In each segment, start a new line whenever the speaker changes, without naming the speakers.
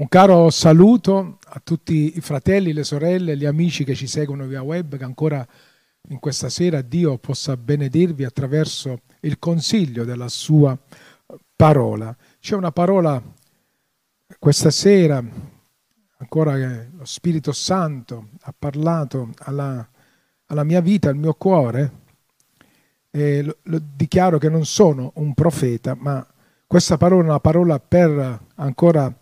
Un caro saluto a tutti i fratelli, le sorelle, gli amici che ci seguono via web, che ancora in questa sera Dio possa benedirvi attraverso il consiglio della sua parola. C'è una parola questa sera, ancora che lo Spirito Santo ha parlato alla, alla mia vita, al mio cuore, e lo, lo dichiaro che non sono un profeta, ma questa parola è una parola per ancora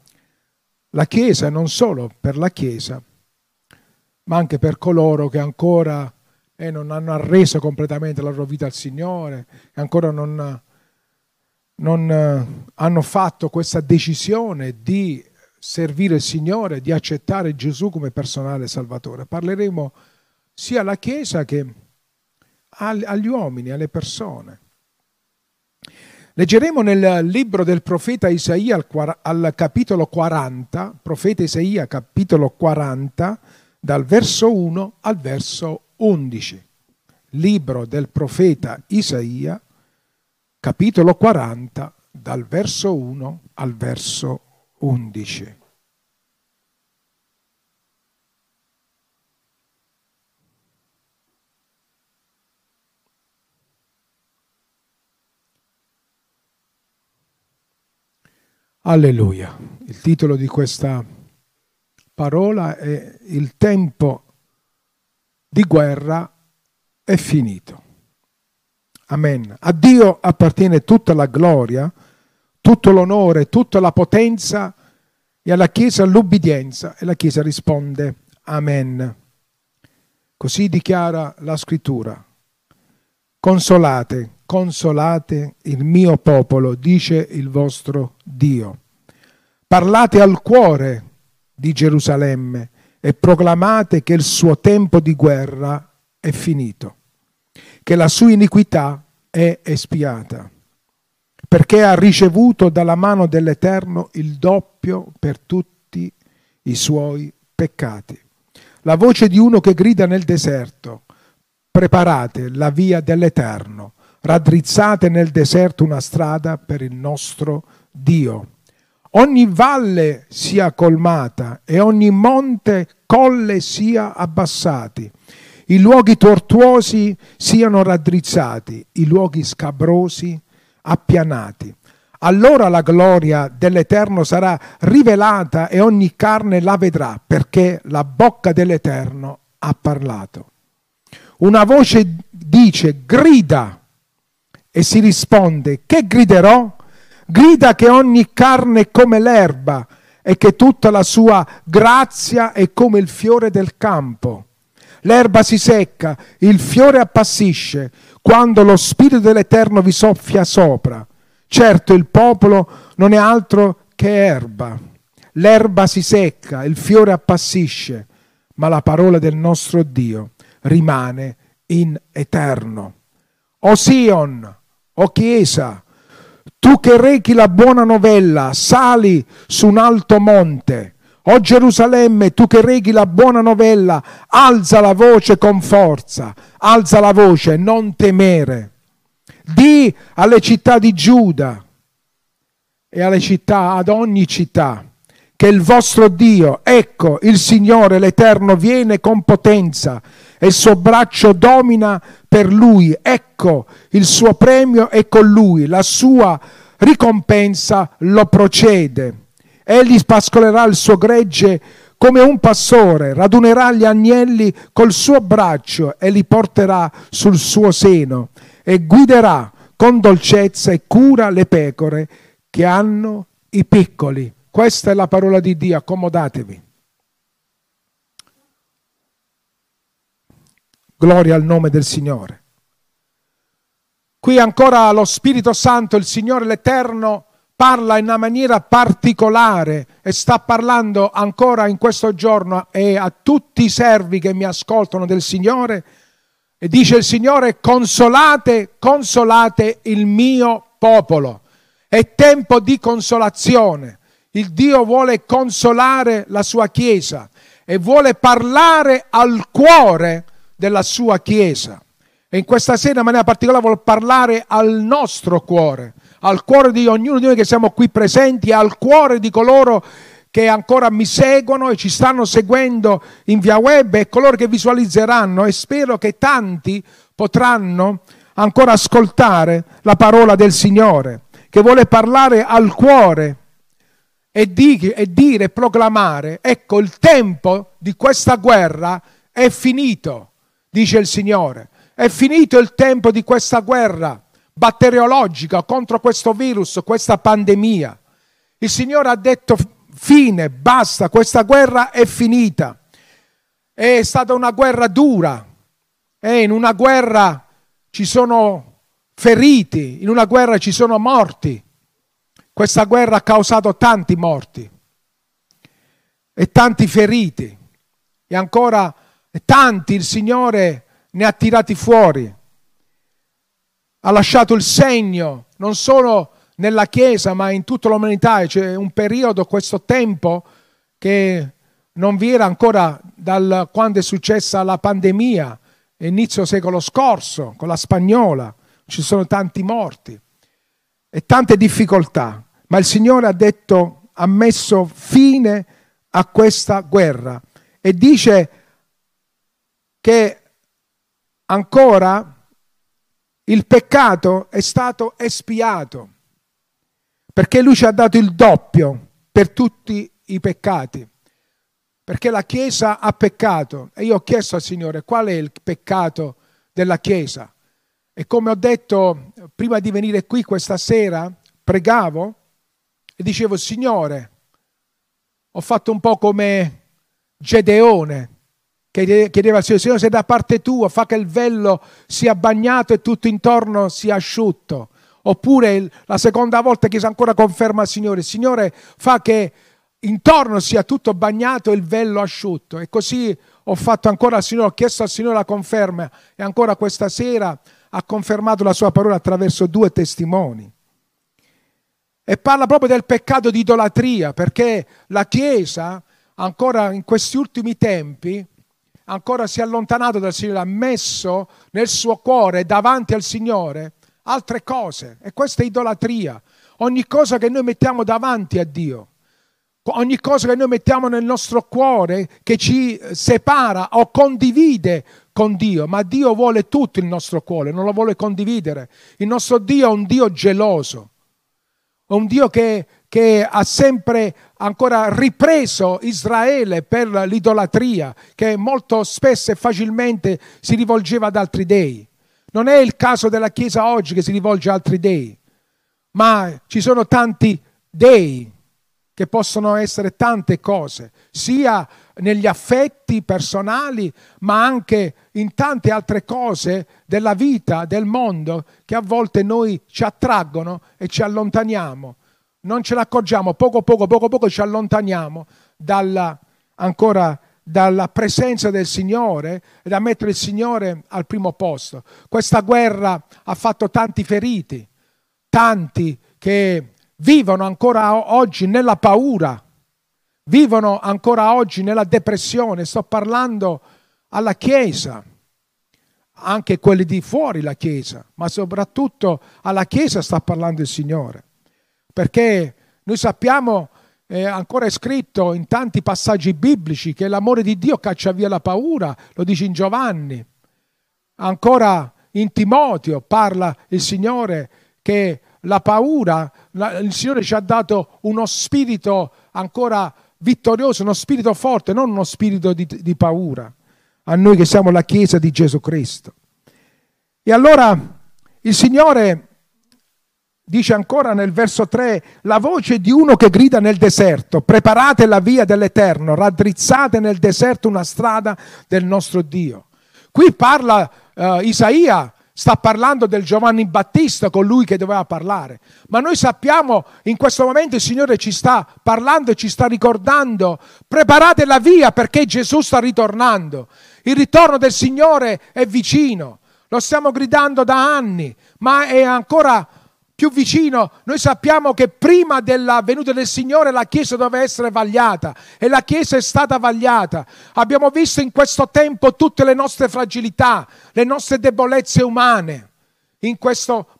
la Chiesa non solo per la Chiesa, ma anche per coloro che ancora eh, non hanno arreso completamente la loro vita al Signore, che ancora non, non eh, hanno fatto questa decisione di servire il Signore, di accettare Gesù come personale Salvatore. Parleremo sia alla Chiesa che agli uomini, alle persone. Leggeremo nel libro del profeta Isaia al, al, capitolo 40, profeta Isaia capitolo 40, dal verso 1 al verso 11. Libro del profeta Isaia, capitolo 40, dal verso 1 al verso 11. Alleluia. Il titolo di questa parola è Il tempo di guerra è finito. Amen. A Dio appartiene tutta la gloria, tutto l'onore, tutta la potenza e alla Chiesa l'ubbidienza e la Chiesa risponde Amen. Così dichiara la scrittura. Consolate, consolate il mio popolo, dice il vostro Dio. Parlate al cuore di Gerusalemme e proclamate che il suo tempo di guerra è finito, che la sua iniquità è espiata, perché ha ricevuto dalla mano dell'Eterno il doppio per tutti i suoi peccati. La voce di uno che grida nel deserto, preparate la via dell'Eterno raddrizzate nel deserto una strada per il nostro Dio. Ogni valle sia colmata e ogni monte, colle sia abbassati. I luoghi tortuosi siano raddrizzati, i luoghi scabrosi appianati. Allora la gloria dell'Eterno sarà rivelata e ogni carne la vedrà, perché la bocca dell'Eterno ha parlato. Una voce dice, grida, e si risponde, che griderò? Grida che ogni carne è come l'erba e che tutta la sua grazia è come il fiore del campo. L'erba si secca, il fiore appassisce, quando lo Spirito dell'Eterno vi soffia sopra. Certo il popolo non è altro che erba. L'erba si secca, il fiore appassisce, ma la parola del nostro Dio rimane in eterno. O Sion, o Chiesa, tu che rechi la buona novella, sali su un alto monte. O Gerusalemme, tu che reghi la buona novella, alza la voce con forza, alza la voce, non temere. Di alle città di Giuda e alle città, ad ogni città, che il vostro Dio, ecco il Signore l'Eterno viene con potenza e il suo braccio domina per lui. Ecco il suo premio è con lui, la sua ricompensa lo procede. Egli pascolerà il suo gregge come un pastore, radunerà gli agnelli col suo braccio e li porterà sul suo seno e guiderà con dolcezza e cura le pecore che hanno i piccoli. Questa è la parola di Dio, accomodatevi. Gloria al nome del Signore. Qui ancora lo Spirito Santo, il Signore l'Eterno, parla in una maniera particolare e sta parlando ancora in questo giorno e a tutti i servi che mi ascoltano del Signore e dice il Signore consolate, consolate il mio popolo. È tempo di consolazione. Il Dio vuole consolare la sua Chiesa e vuole parlare al cuore della sua Chiesa. E in questa sera in maniera particolare vuole parlare al nostro cuore, al cuore di ognuno di noi che siamo qui presenti, al cuore di coloro che ancora mi seguono e ci stanno seguendo in via web e coloro che visualizzeranno e spero che tanti potranno ancora ascoltare la parola del Signore, che vuole parlare al cuore e, di, e dire proclamare, ecco il tempo di questa guerra è finito, dice il Signore, è finito il tempo di questa guerra batteriologica contro questo virus, questa pandemia. Il Signore ha detto fine, basta, questa guerra è finita. È stata una guerra dura e in una guerra ci sono feriti, in una guerra ci sono morti. Questa guerra ha causato tanti morti e tanti feriti e ancora tanti il Signore ne ha tirati fuori. Ha lasciato il segno non solo nella Chiesa ma in tutta l'umanità. C'è un periodo, questo tempo, che non vi era ancora dal quando è successa la pandemia, inizio secolo scorso, con la spagnola. Ci sono tanti morti e tante difficoltà, ma il Signore ha detto, ha messo fine a questa guerra e dice che ancora il peccato è stato espiato, perché lui ci ha dato il doppio per tutti i peccati, perché la Chiesa ha peccato. E io ho chiesto al Signore qual è il peccato della Chiesa? E come ho detto prima di venire qui questa sera, pregavo e dicevo Signore, ho fatto un po' come Gedeone, chiedeva al Signore, Signore se da parte tua fa che il vello sia bagnato e tutto intorno sia asciutto. Oppure la seconda volta chiese ancora conferma al Signore, Signore fa che intorno sia tutto bagnato e il vello asciutto. E così ho fatto ancora al Signore, ho chiesto al Signore la conferma e ancora questa sera ha confermato la sua parola attraverso due testimoni. E parla proprio del peccato di idolatria, perché la Chiesa, ancora in questi ultimi tempi, ancora si è allontanato dal Signore, ha messo nel suo cuore davanti al Signore altre cose. E questa è idolatria. Ogni cosa che noi mettiamo davanti a Dio, ogni cosa che noi mettiamo nel nostro cuore che ci separa o condivide con Dio, ma Dio vuole tutto il nostro cuore, non lo vuole condividere. Il nostro Dio è un Dio geloso, è un Dio che che ha sempre ancora ripreso Israele per l'idolatria, che molto spesso e facilmente si rivolgeva ad altri dei. Non è il caso della Chiesa oggi che si rivolge ad altri dei, ma ci sono tanti dei che possono essere tante cose, sia negli affetti personali, ma anche in tante altre cose della vita, del mondo, che a volte noi ci attraggono e ci allontaniamo non ce ne accorgiamo, poco poco, poco poco ci allontaniamo dalla, ancora dalla presenza del Signore e da mettere il Signore al primo posto. Questa guerra ha fatto tanti feriti, tanti che vivono ancora oggi nella paura, vivono ancora oggi nella depressione. Sto parlando alla Chiesa, anche quelli di fuori la Chiesa, ma soprattutto alla Chiesa sta parlando il Signore perché noi sappiamo, eh, ancora è scritto in tanti passaggi biblici, che l'amore di Dio caccia via la paura, lo dice in Giovanni. Ancora in Timoteo parla il Signore che la paura, la, il Signore ci ha dato uno spirito ancora vittorioso, uno spirito forte, non uno spirito di, di paura, a noi che siamo la Chiesa di Gesù Cristo. E allora il Signore dice ancora nel verso 3, la voce di uno che grida nel deserto, preparate la via dell'Eterno, raddrizzate nel deserto una strada del nostro Dio. Qui parla uh, Isaia, sta parlando del Giovanni Battista, colui che doveva parlare, ma noi sappiamo in questo momento il Signore ci sta parlando e ci sta ricordando, preparate la via perché Gesù sta ritornando, il ritorno del Signore è vicino, lo stiamo gridando da anni, ma è ancora più vicino, noi sappiamo che prima della venuta del Signore la Chiesa doveva essere vagliata e la Chiesa è stata vagliata. Abbiamo visto in questo tempo tutte le nostre fragilità, le nostre debolezze umane in questo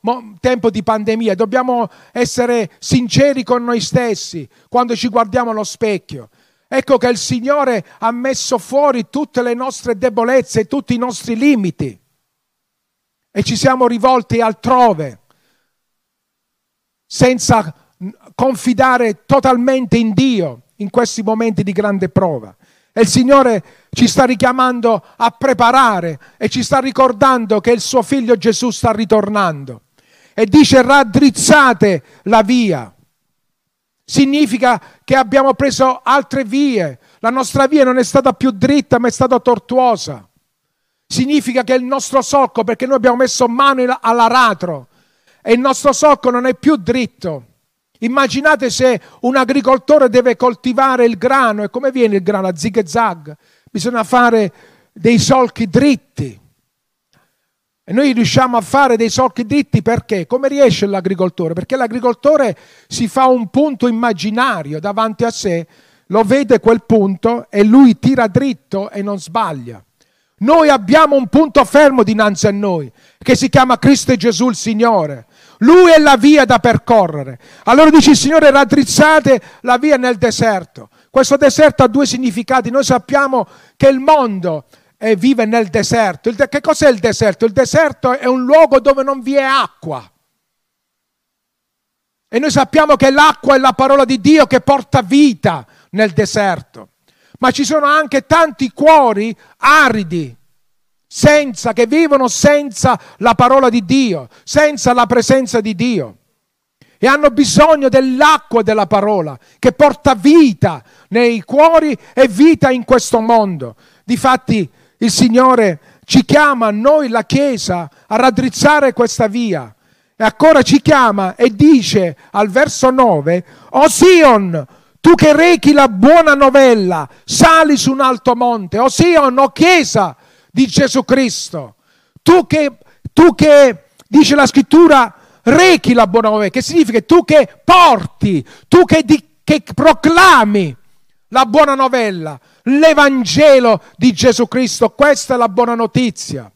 tempo di pandemia. Dobbiamo essere sinceri con noi stessi quando ci guardiamo allo specchio. Ecco che il Signore ha messo fuori tutte le nostre debolezze, tutti i nostri limiti e ci siamo rivolti altrove senza confidare totalmente in Dio in questi momenti di grande prova. E il Signore ci sta richiamando a preparare e ci sta ricordando che il suo figlio Gesù sta ritornando. E dice raddrizzate la via. Significa che abbiamo preso altre vie. La nostra via non è stata più dritta ma è stata tortuosa. Significa che il nostro solco, perché noi abbiamo messo mano all'aratro, e il nostro solco non è più dritto. Immaginate se un agricoltore deve coltivare il grano e come viene il grano a zig zag? Bisogna fare dei solchi dritti. E noi riusciamo a fare dei solchi dritti perché? Come riesce l'agricoltore? Perché l'agricoltore si fa un punto immaginario davanti a sé, lo vede quel punto e lui tira dritto e non sbaglia. Noi abbiamo un punto fermo dinanzi a noi, che si chiama Cristo Gesù il Signore. Lui è la via da percorrere. Allora dice il Signore, raddrizzate la via nel deserto. Questo deserto ha due significati. Noi sappiamo che il mondo eh, vive nel deserto. De- che cos'è il deserto? Il deserto è un luogo dove non vi è acqua. E noi sappiamo che l'acqua è la parola di Dio che porta vita nel deserto. Ma ci sono anche tanti cuori aridi, senza, che vivono senza la parola di Dio, senza la presenza di Dio. E hanno bisogno dell'acqua della parola che porta vita nei cuori e vita in questo mondo. Difatti il Signore ci chiama, noi la Chiesa, a raddrizzare questa via. E ancora ci chiama e dice al verso 9, O Sion, tu che rechi la buona novella, sali su un alto monte. O Sion, o Chiesa, di Gesù Cristo. Tu che, tu che, dice la scrittura, rechi la buona novella, che significa tu che porti, tu che, di, che proclami la buona novella, l'Evangelo di Gesù Cristo. Questa è la buona notizia.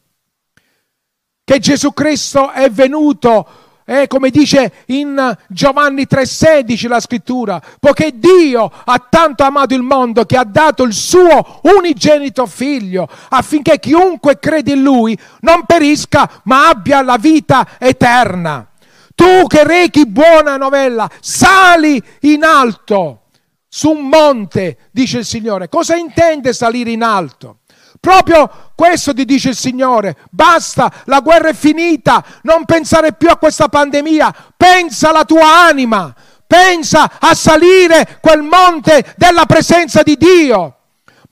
Che Gesù Cristo è venuto eh, come dice in Giovanni 3:16 la scrittura, poiché Dio ha tanto amato il mondo che ha dato il suo unigenito figlio affinché chiunque crede in lui non perisca ma abbia la vita eterna. Tu che rechi buona novella, sali in alto su un monte, dice il Signore. Cosa intende salire in alto? Proprio questo ti dice il Signore. Basta, la guerra è finita. Non pensare più a questa pandemia. Pensa alla tua anima. Pensa a salire quel monte della presenza di Dio.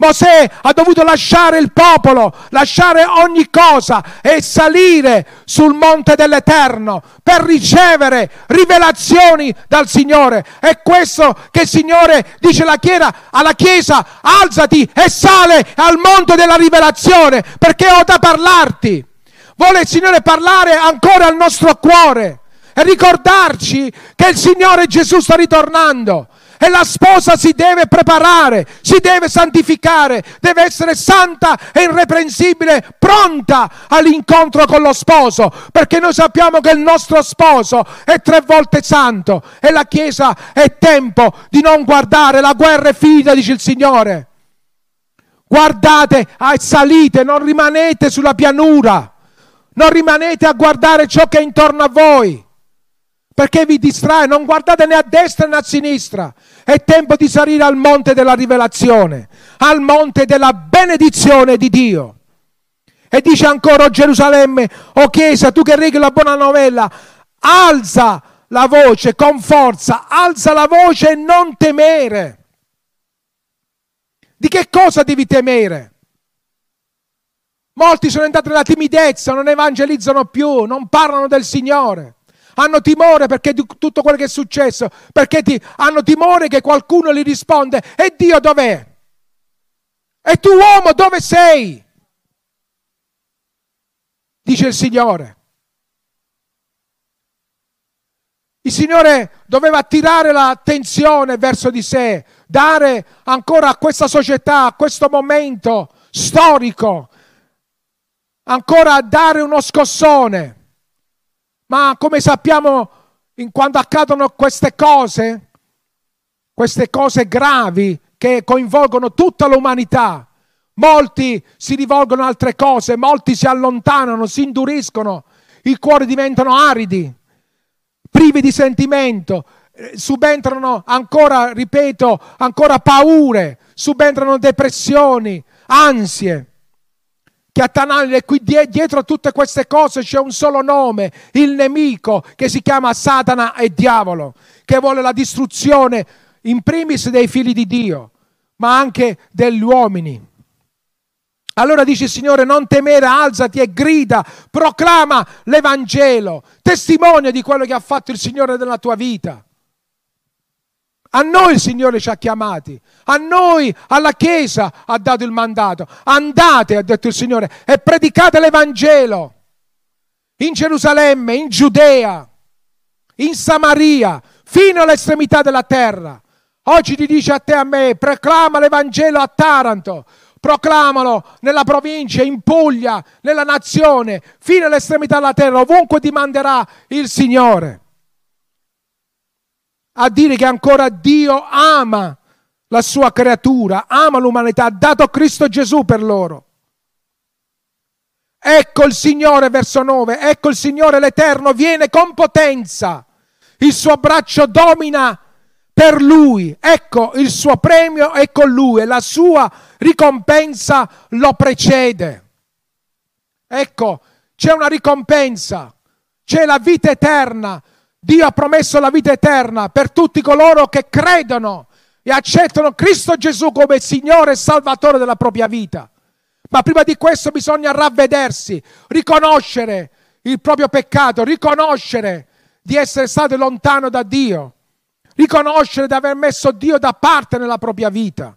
Mosè ha dovuto lasciare il popolo, lasciare ogni cosa e salire sul monte dell'Eterno per ricevere rivelazioni dal Signore. È questo che il Signore dice alla Chiesa, alla Chiesa alzati e sale al monte della rivelazione perché ho da parlarti. Vuole il Signore parlare ancora al nostro cuore e ricordarci che il Signore Gesù sta ritornando e la sposa si deve preparare, si deve santificare, deve essere santa e irreprensibile, pronta all'incontro con lo sposo, perché noi sappiamo che il nostro sposo è tre volte santo e la Chiesa è tempo di non guardare, la guerra è finita, dice il Signore. Guardate, salite, non rimanete sulla pianura, non rimanete a guardare ciò che è intorno a voi perché vi distrae, non guardate né a destra né a sinistra. È tempo di salire al monte della rivelazione, al monte della benedizione di Dio. E dice ancora, oh Gerusalemme, oh Chiesa, tu che reghi la buona novella, alza la voce con forza, alza la voce e non temere. Di che cosa devi temere? Molti sono entrati nella timidezza, non evangelizzano più, non parlano del Signore hanno timore perché di tutto quello che è successo, perché ti, hanno timore che qualcuno gli risponde, e Dio dov'è? E tu uomo dove sei? Dice il Signore. Il Signore doveva attirare l'attenzione verso di sé, dare ancora a questa società, a questo momento storico, ancora dare uno scossone Ma come sappiamo, quando accadono queste cose, queste cose gravi che coinvolgono tutta l'umanità, molti si rivolgono a altre cose, molti si allontanano, si induriscono, i cuori diventano aridi, privi di sentimento, eh, subentrano ancora, ripeto, ancora paure, subentrano depressioni, ansie che attanagliano e qui dietro a tutte queste cose c'è un solo nome, il nemico che si chiama Satana e diavolo, che vuole la distruzione in primis dei figli di Dio, ma anche degli uomini. Allora dice il Signore, non temere, alzati e grida, proclama l'Evangelo, testimonia di quello che ha fatto il Signore nella tua vita. A noi il Signore ci ha chiamati, a noi, alla Chiesa ha dato il mandato. Andate, ha detto il Signore, e predicate l'Evangelo in Gerusalemme, in Giudea, in Samaria, fino all'estremità della terra. Oggi ti dice a te e a me, proclama l'Evangelo a Taranto, proclamalo nella provincia, in Puglia, nella nazione, fino all'estremità della terra, ovunque ti manderà il Signore a dire che ancora Dio ama la sua creatura, ama l'umanità, ha dato Cristo Gesù per loro. Ecco il Signore, verso 9, ecco il Signore l'Eterno viene con potenza, il suo braccio domina per lui, ecco il suo premio è con lui e la sua ricompensa lo precede. Ecco, c'è una ricompensa, c'è la vita eterna Dio ha promesso la vita eterna per tutti coloro che credono e accettano Cristo Gesù come Signore e Salvatore della propria vita. Ma prima di questo bisogna ravvedersi, riconoscere il proprio peccato, riconoscere di essere stato lontano da Dio, riconoscere di aver messo Dio da parte nella propria vita.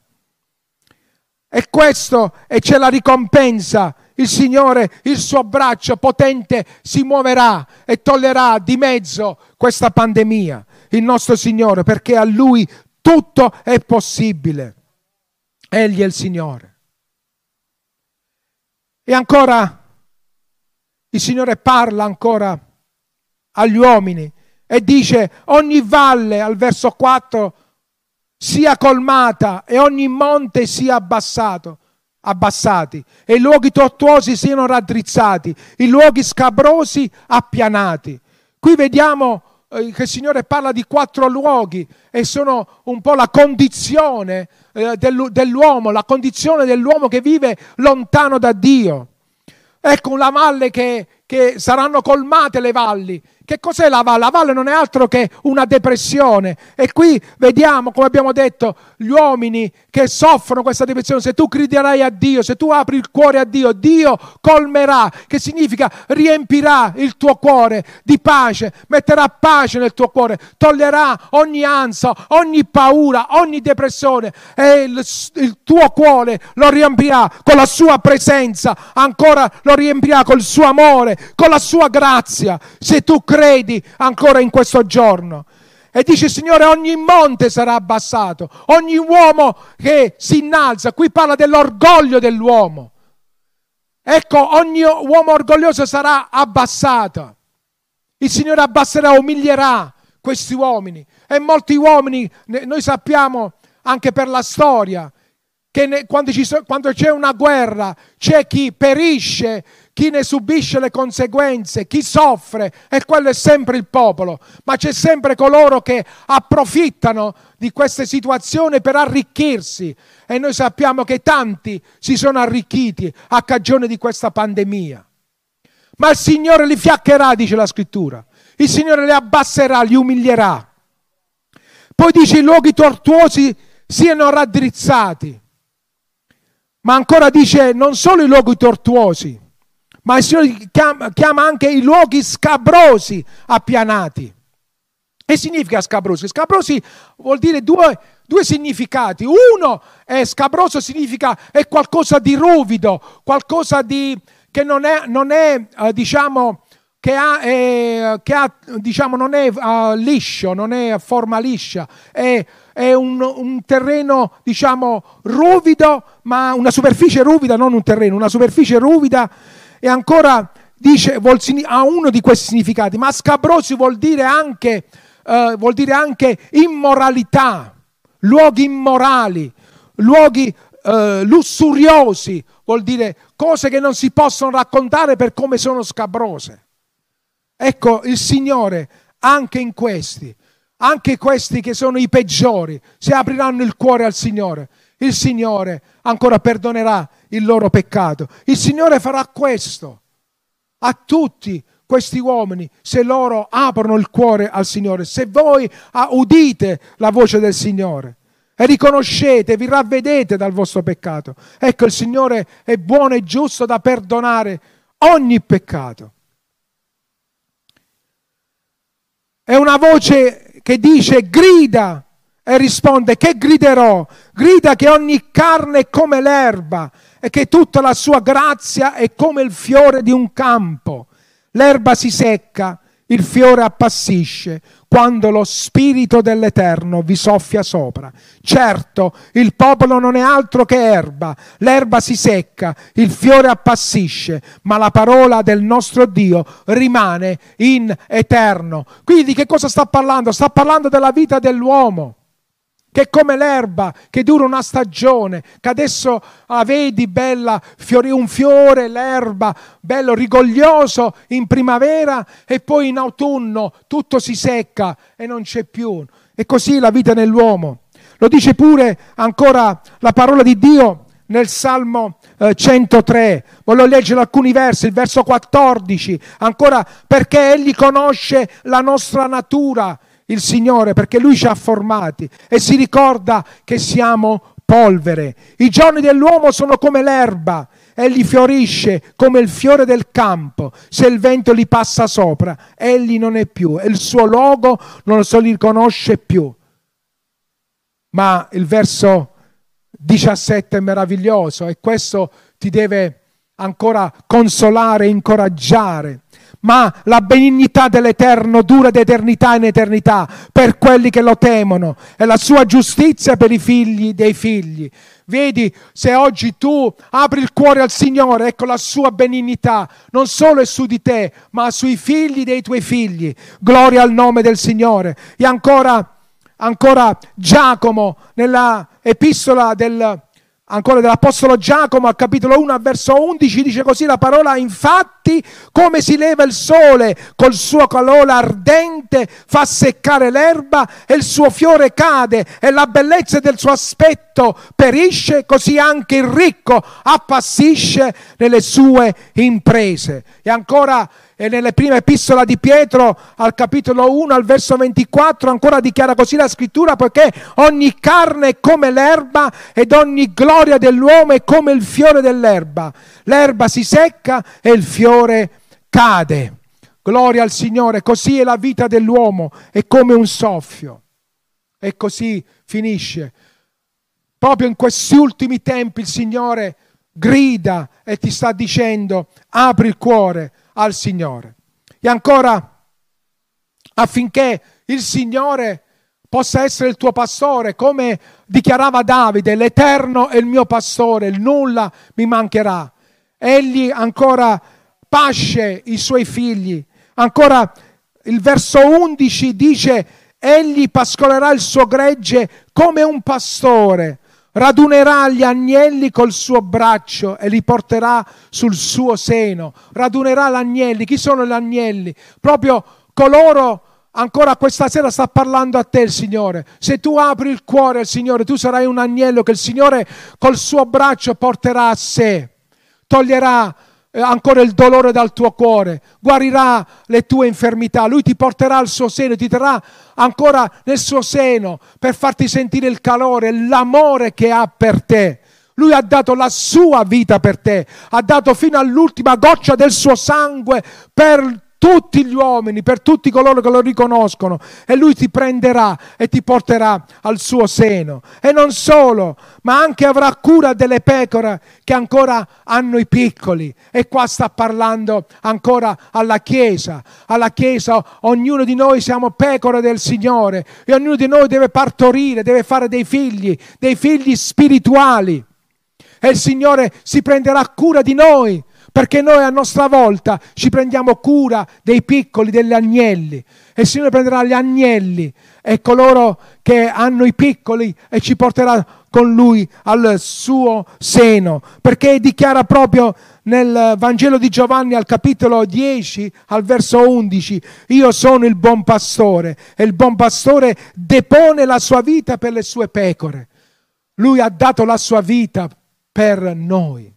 E questo, e c'è la ricompensa il Signore, il suo braccio potente si muoverà e toglierà di mezzo questa pandemia. Il nostro Signore, perché a Lui tutto è possibile. Egli è il Signore. E ancora il Signore parla ancora agli uomini e dice ogni valle, al verso 4, sia colmata e ogni monte sia abbassato abbassati e i luoghi tortuosi siano raddrizzati, i luoghi scabrosi appianati. Qui vediamo eh, che il Signore parla di quattro luoghi e sono un po' la condizione eh, dell'uomo, la condizione dell'uomo che vive lontano da Dio. Ecco una valle che, che saranno colmate le valli, che cos'è la valle? La valle non è altro che una depressione. E qui vediamo, come abbiamo detto, gli uomini che soffrono questa depressione. Se tu crederai a Dio, se tu apri il cuore a Dio, Dio colmerà, che significa riempirà il tuo cuore di pace, metterà pace nel tuo cuore, toglierà ogni ansia, ogni paura, ogni depressione e il, il tuo cuore lo riempirà con la sua presenza, ancora lo riempirà col suo amore, con la sua grazia. Se tu credi credi ancora in questo giorno. E dice, Signore, ogni monte sarà abbassato, ogni uomo che si innalza. Qui parla dell'orgoglio dell'uomo. Ecco, ogni uomo orgoglioso sarà abbassato. Il Signore abbasserà, umilierà questi uomini. E molti uomini, noi sappiamo anche per la storia, che quando, c'è una guerra c'è chi perisce chi ne subisce le conseguenze, chi soffre, e quello è sempre il popolo, ma c'è sempre coloro che approfittano di queste situazioni per arricchirsi e noi sappiamo che tanti si sono arricchiti a cagione di questa pandemia. Ma il Signore li fiaccherà, dice la scrittura, il Signore li abbasserà, li umilierà. Poi dice i luoghi tortuosi siano raddrizzati, ma ancora dice non solo i luoghi tortuosi, ma il Signore chiama, anche i luoghi scabrosi appianati. E significa scabrosi? Scabrosi vuol dire due, due significati. Uno è scabroso, significa è qualcosa di ruvido, qualcosa di, che non è, non è uh, diciamo, che, ha, è, che ha, diciamo, non è uh, liscio, non è a forma liscia, è, è un, un, terreno, diciamo, ruvido, ma una superficie ruvida, non un terreno, una superficie ruvida e ancora dice, vuol, ha uno di questi significati, ma scabrosi vuol dire anche, uh, vuol dire anche immoralità, luoghi immorali, luoghi uh, lussuriosi, vuol dire cose che non si possono raccontare per come sono scabrose. Ecco, il Signore anche in questi, anche questi che sono i peggiori, si apriranno il cuore al Signore. Il Signore ancora perdonerà il loro peccato. Il Signore farà questo a tutti questi uomini se loro aprono il cuore al Signore, se voi udite la voce del Signore e riconoscete, vi ravvedete dal vostro peccato. Ecco, il Signore è buono e giusto da perdonare ogni peccato. È una voce che dice grida e risponde che griderò? Grida che ogni carne è come l'erba e che tutta la sua grazia è come il fiore di un campo. L'erba si secca, il fiore appassisce quando lo spirito dell'Eterno vi soffia sopra. Certo, il popolo non è altro che erba, l'erba si secca, il fiore appassisce, ma la parola del nostro Dio rimane in eterno. Quindi di che cosa sta parlando? Sta parlando della vita dell'uomo che è come l'erba che dura una stagione, che adesso ah, vedi bella, fiori, un fiore, l'erba, bello rigoglioso in primavera e poi in autunno tutto si secca e non c'è più. E così la vita nell'uomo. Lo dice pure ancora la parola di Dio nel Salmo eh, 103. Voglio leggere alcuni versi, il verso 14, ancora perché Egli conosce la nostra natura il Signore perché Lui ci ha formati e si ricorda che siamo polvere. I giorni dell'uomo sono come l'erba, egli fiorisce come il fiore del campo, se il vento gli passa sopra, egli non è più e il suo logo non lo si riconosce più. Ma il verso 17 è meraviglioso e questo ti deve ancora consolare, incoraggiare ma la benignità dell'Eterno dura d'eternità in eternità per quelli che lo temono e la sua giustizia per i figli dei figli. Vedi, se oggi tu apri il cuore al Signore, ecco la sua benignità non solo è su di te, ma sui figli dei tuoi figli. Gloria al nome del Signore. E ancora, ancora Giacomo nella epistola del ancora dell'Apostolo Giacomo al capitolo 1 verso 11 dice così la parola infatti come si leva il sole col suo calore ardente fa seccare l'erba e il suo fiore cade e la bellezza del suo aspetto perisce così anche il ricco appassisce nelle sue imprese. E ancora e nelle prime epistola di Pietro al capitolo 1 al verso 24 ancora dichiara così la scrittura poiché ogni carne è come l'erba ed ogni gloria dell'uomo è come il fiore dell'erba. L'erba si secca e il fiore cade. Gloria al Signore, così è la vita dell'uomo, è come un soffio. E così finisce. Proprio in questi ultimi tempi il Signore grida e ti sta dicendo apri il cuore al Signore. E ancora, affinché il Signore possa essere il tuo pastore, come dichiarava Davide, l'Eterno è il mio pastore, nulla mi mancherà. Egli ancora pasce i suoi figli. Ancora il verso 11 dice, egli pascolerà il suo gregge come un pastore radunerà gli agnelli col suo braccio e li porterà sul suo seno. Radunerà gli agnelli. Chi sono gli agnelli? Proprio coloro Ancora questa sera sta parlando a te il Signore. Se tu apri il cuore al Signore, tu sarai un agnello che il Signore col suo braccio porterà a sé. Toglierà ancora il dolore dal tuo cuore, guarirà le tue infermità, lui ti porterà al suo seno, ti terrà ancora nel suo seno per farti sentire il calore, l'amore che ha per te. Lui ha dato la sua vita per te, ha dato fino all'ultima goccia del suo sangue per tutti gli uomini, per tutti coloro che lo riconoscono e lui ti prenderà e ti porterà al suo seno. E non solo, ma anche avrà cura delle pecore che ancora hanno i piccoli. E qua sta parlando ancora alla Chiesa. Alla Chiesa ognuno di noi siamo pecore del Signore e ognuno di noi deve partorire, deve fare dei figli, dei figli spirituali. E il Signore si prenderà cura di noi perché noi a nostra volta ci prendiamo cura dei piccoli, degli agnelli. E il Signore prenderà gli agnelli e coloro che hanno i piccoli e ci porterà con lui al suo seno, perché dichiara proprio nel Vangelo di Giovanni al capitolo 10, al verso 11, io sono il buon pastore e il buon pastore depone la sua vita per le sue pecore. Lui ha dato la sua vita per noi.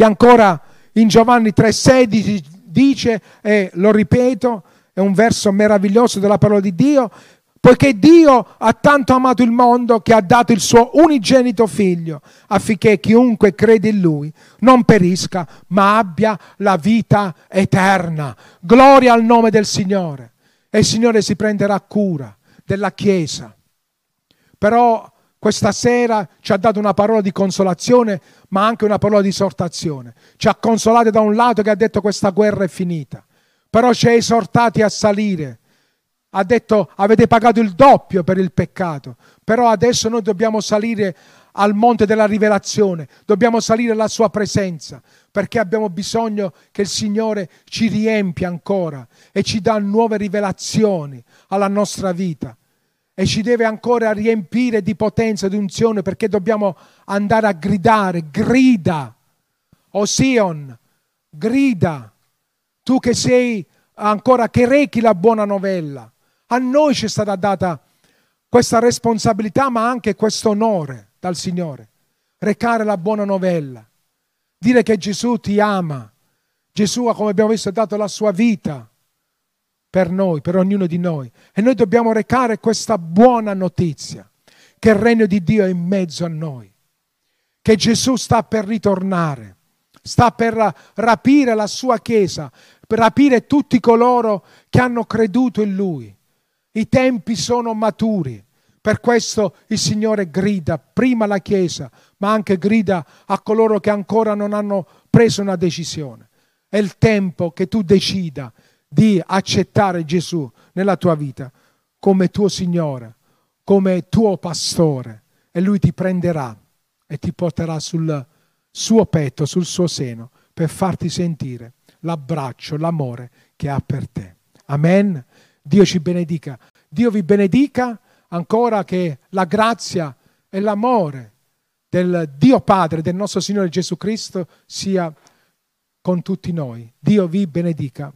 E ancora in Giovanni 3:16 dice, e lo ripeto, è un verso meraviglioso della parola di Dio, poiché Dio ha tanto amato il mondo che ha dato il suo unigenito figlio, affinché chiunque crede in lui non perisca, ma abbia la vita eterna. Gloria al nome del Signore. E il Signore si prenderà cura della Chiesa. Però questa sera ci ha dato una parola di consolazione, ma anche una parola di esortazione. Ci ha consolato da un lato che ha detto questa guerra è finita, però ci ha esortati a salire. Ha detto avete pagato il doppio per il peccato, però adesso noi dobbiamo salire al monte della rivelazione, dobbiamo salire alla sua presenza, perché abbiamo bisogno che il Signore ci riempia ancora e ci dà nuove rivelazioni alla nostra vita e ci deve ancora riempire di potenza, di unzione, perché dobbiamo andare a gridare, grida, o Sion, grida, tu che sei ancora, che rechi la buona novella. A noi ci è stata data questa responsabilità, ma anche questo onore dal Signore, recare la buona novella, dire che Gesù ti ama. Gesù, come abbiamo visto, ha dato la sua vita per noi, per ognuno di noi. E noi dobbiamo recare questa buona notizia, che il regno di Dio è in mezzo a noi, che Gesù sta per ritornare, sta per rapire la sua Chiesa, per rapire tutti coloro che hanno creduto in Lui. I tempi sono maturi. Per questo il Signore grida prima alla Chiesa, ma anche grida a coloro che ancora non hanno preso una decisione. È il tempo che tu decida di accettare Gesù nella tua vita come tuo Signore, come tuo pastore e Lui ti prenderà e ti porterà sul suo petto, sul suo seno, per farti sentire l'abbraccio, l'amore che ha per te. Amen. Dio ci benedica. Dio vi benedica ancora che la grazia e l'amore del Dio Padre, del nostro Signore Gesù Cristo sia con tutti noi. Dio vi benedica